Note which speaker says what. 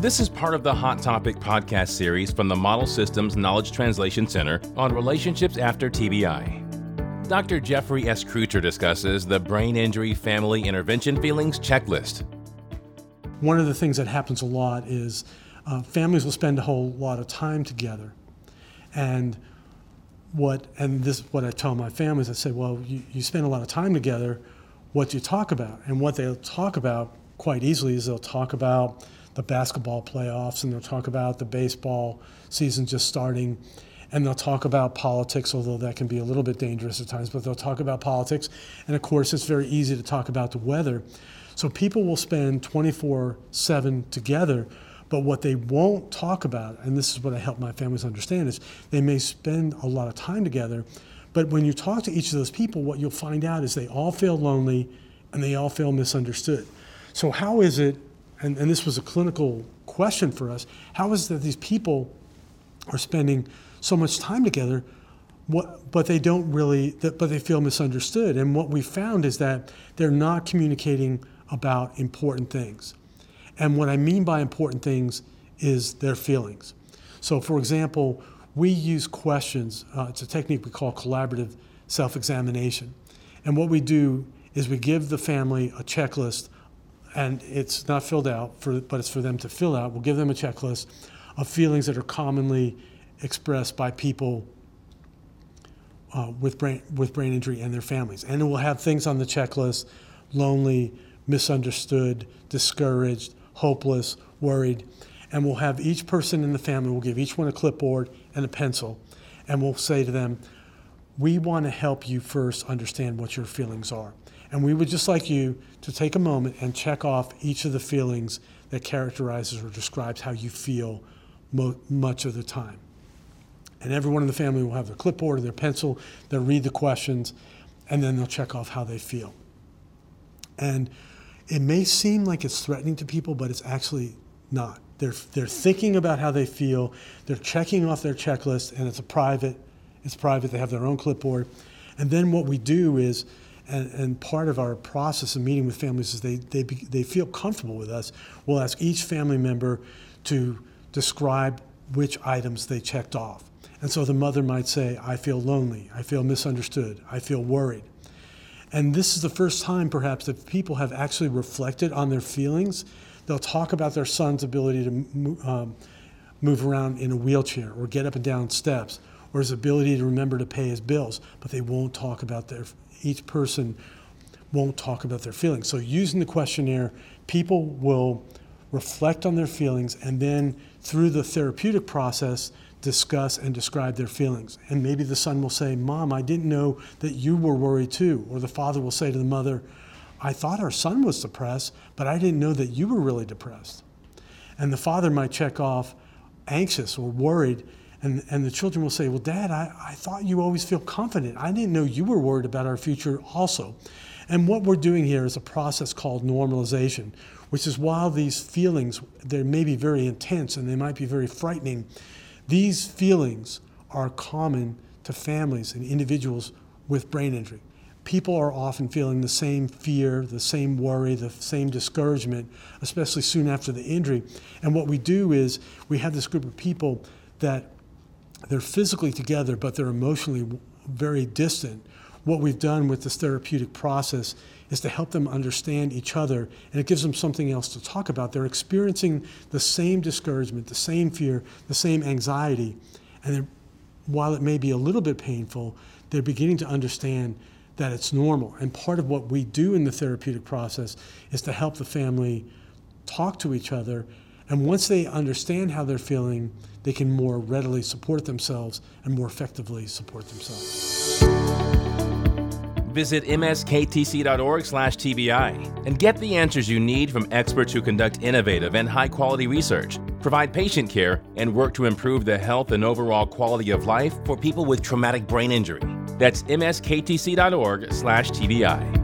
Speaker 1: This is part of the Hot Topic podcast series from the Model Systems Knowledge Translation Center on relationships after TBI. Dr. Jeffrey S. Kreutzer discusses the Brain Injury Family Intervention Feelings Checklist.
Speaker 2: One of the things that happens a lot is uh, families will spend a whole lot of time together. And what, and this is what I tell my families I say, well, you, you spend a lot of time together, what do you talk about? And what they'll talk about quite easily is they'll talk about the basketball playoffs and they'll talk about the baseball season just starting and they'll talk about politics, although that can be a little bit dangerous at times, but they'll talk about politics. And of course, it's very easy to talk about the weather. So people will spend 24 7 together, but what they won't talk about, and this is what I help my families understand, is they may spend a lot of time together, but when you talk to each of those people, what you'll find out is they all feel lonely and they all feel misunderstood. So, how is it and, and this was a clinical question for us, how is it that these people are spending so much time together, what, but they don't really, but they feel misunderstood? And what we found is that they're not communicating about important things. And what I mean by important things is their feelings. So, for example, we use questions. Uh, it's a technique we call collaborative self examination. And what we do is we give the family a checklist and it's not filled out, for, but it's for them to fill out. We'll give them a checklist of feelings that are commonly expressed by people uh, with, brain, with brain injury and their families. And we'll have things on the checklist lonely, misunderstood, discouraged, hopeless, worried. And we'll have each person in the family, we'll give each one a clipboard and a pencil, and we'll say to them, We want to help you first understand what your feelings are. And we would just like you to take a moment and check off each of the feelings that characterizes or describes how you feel mo- much of the time. And everyone in the family will have their clipboard or their pencil, they'll read the questions, and then they'll check off how they feel. And it may seem like it's threatening to people, but it's actually not. They're, they're thinking about how they feel, they're checking off their checklist, and it's a private, it's private, they have their own clipboard. And then what we do is and, and, part of our process of meeting with families is they, they, they feel comfortable with us. We'll ask each family member to describe which items they checked off. And so the mother might say, I feel lonely, I feel misunderstood, I feel worried. And this is the first time, perhaps, that people have actually reflected on their feelings. They'll talk about their son's ability to um, move around in a wheelchair or get up and down steps or his ability to remember to pay his bills, but they won't talk about their each person won't talk about their feelings. So, using the questionnaire, people will reflect on their feelings and then, through the therapeutic process, discuss and describe their feelings. And maybe the son will say, Mom, I didn't know that you were worried too. Or the father will say to the mother, I thought our son was depressed, but I didn't know that you were really depressed. And the father might check off anxious or worried and, and the children will say, Well, Dad, I, I thought you always feel confident. I didn't know you were worried about our future also. And what we're doing here is a process called normalization, which is while these feelings, they may be very intense and they might be very frightening, these feelings are common to families and individuals with brain injury. People are often feeling the same fear, the same worry, the same discouragement, especially soon after the injury. And what we do is we have this group of people that they're physically together, but they're emotionally very distant. What we've done with this therapeutic process is to help them understand each other, and it gives them something else to talk about. They're experiencing the same discouragement, the same fear, the same anxiety, and while it may be a little bit painful, they're beginning to understand that it's normal. And part of what we do in the therapeutic process is to help the family talk to each other and once they understand how they're feeling, they can more readily support themselves and more effectively support themselves.
Speaker 1: Visit msktc.org/tbi and get the answers you need from experts who conduct innovative and high-quality research, provide patient care, and work to improve the health and overall quality of life for people with traumatic brain injury. That's msktc.org/tbi.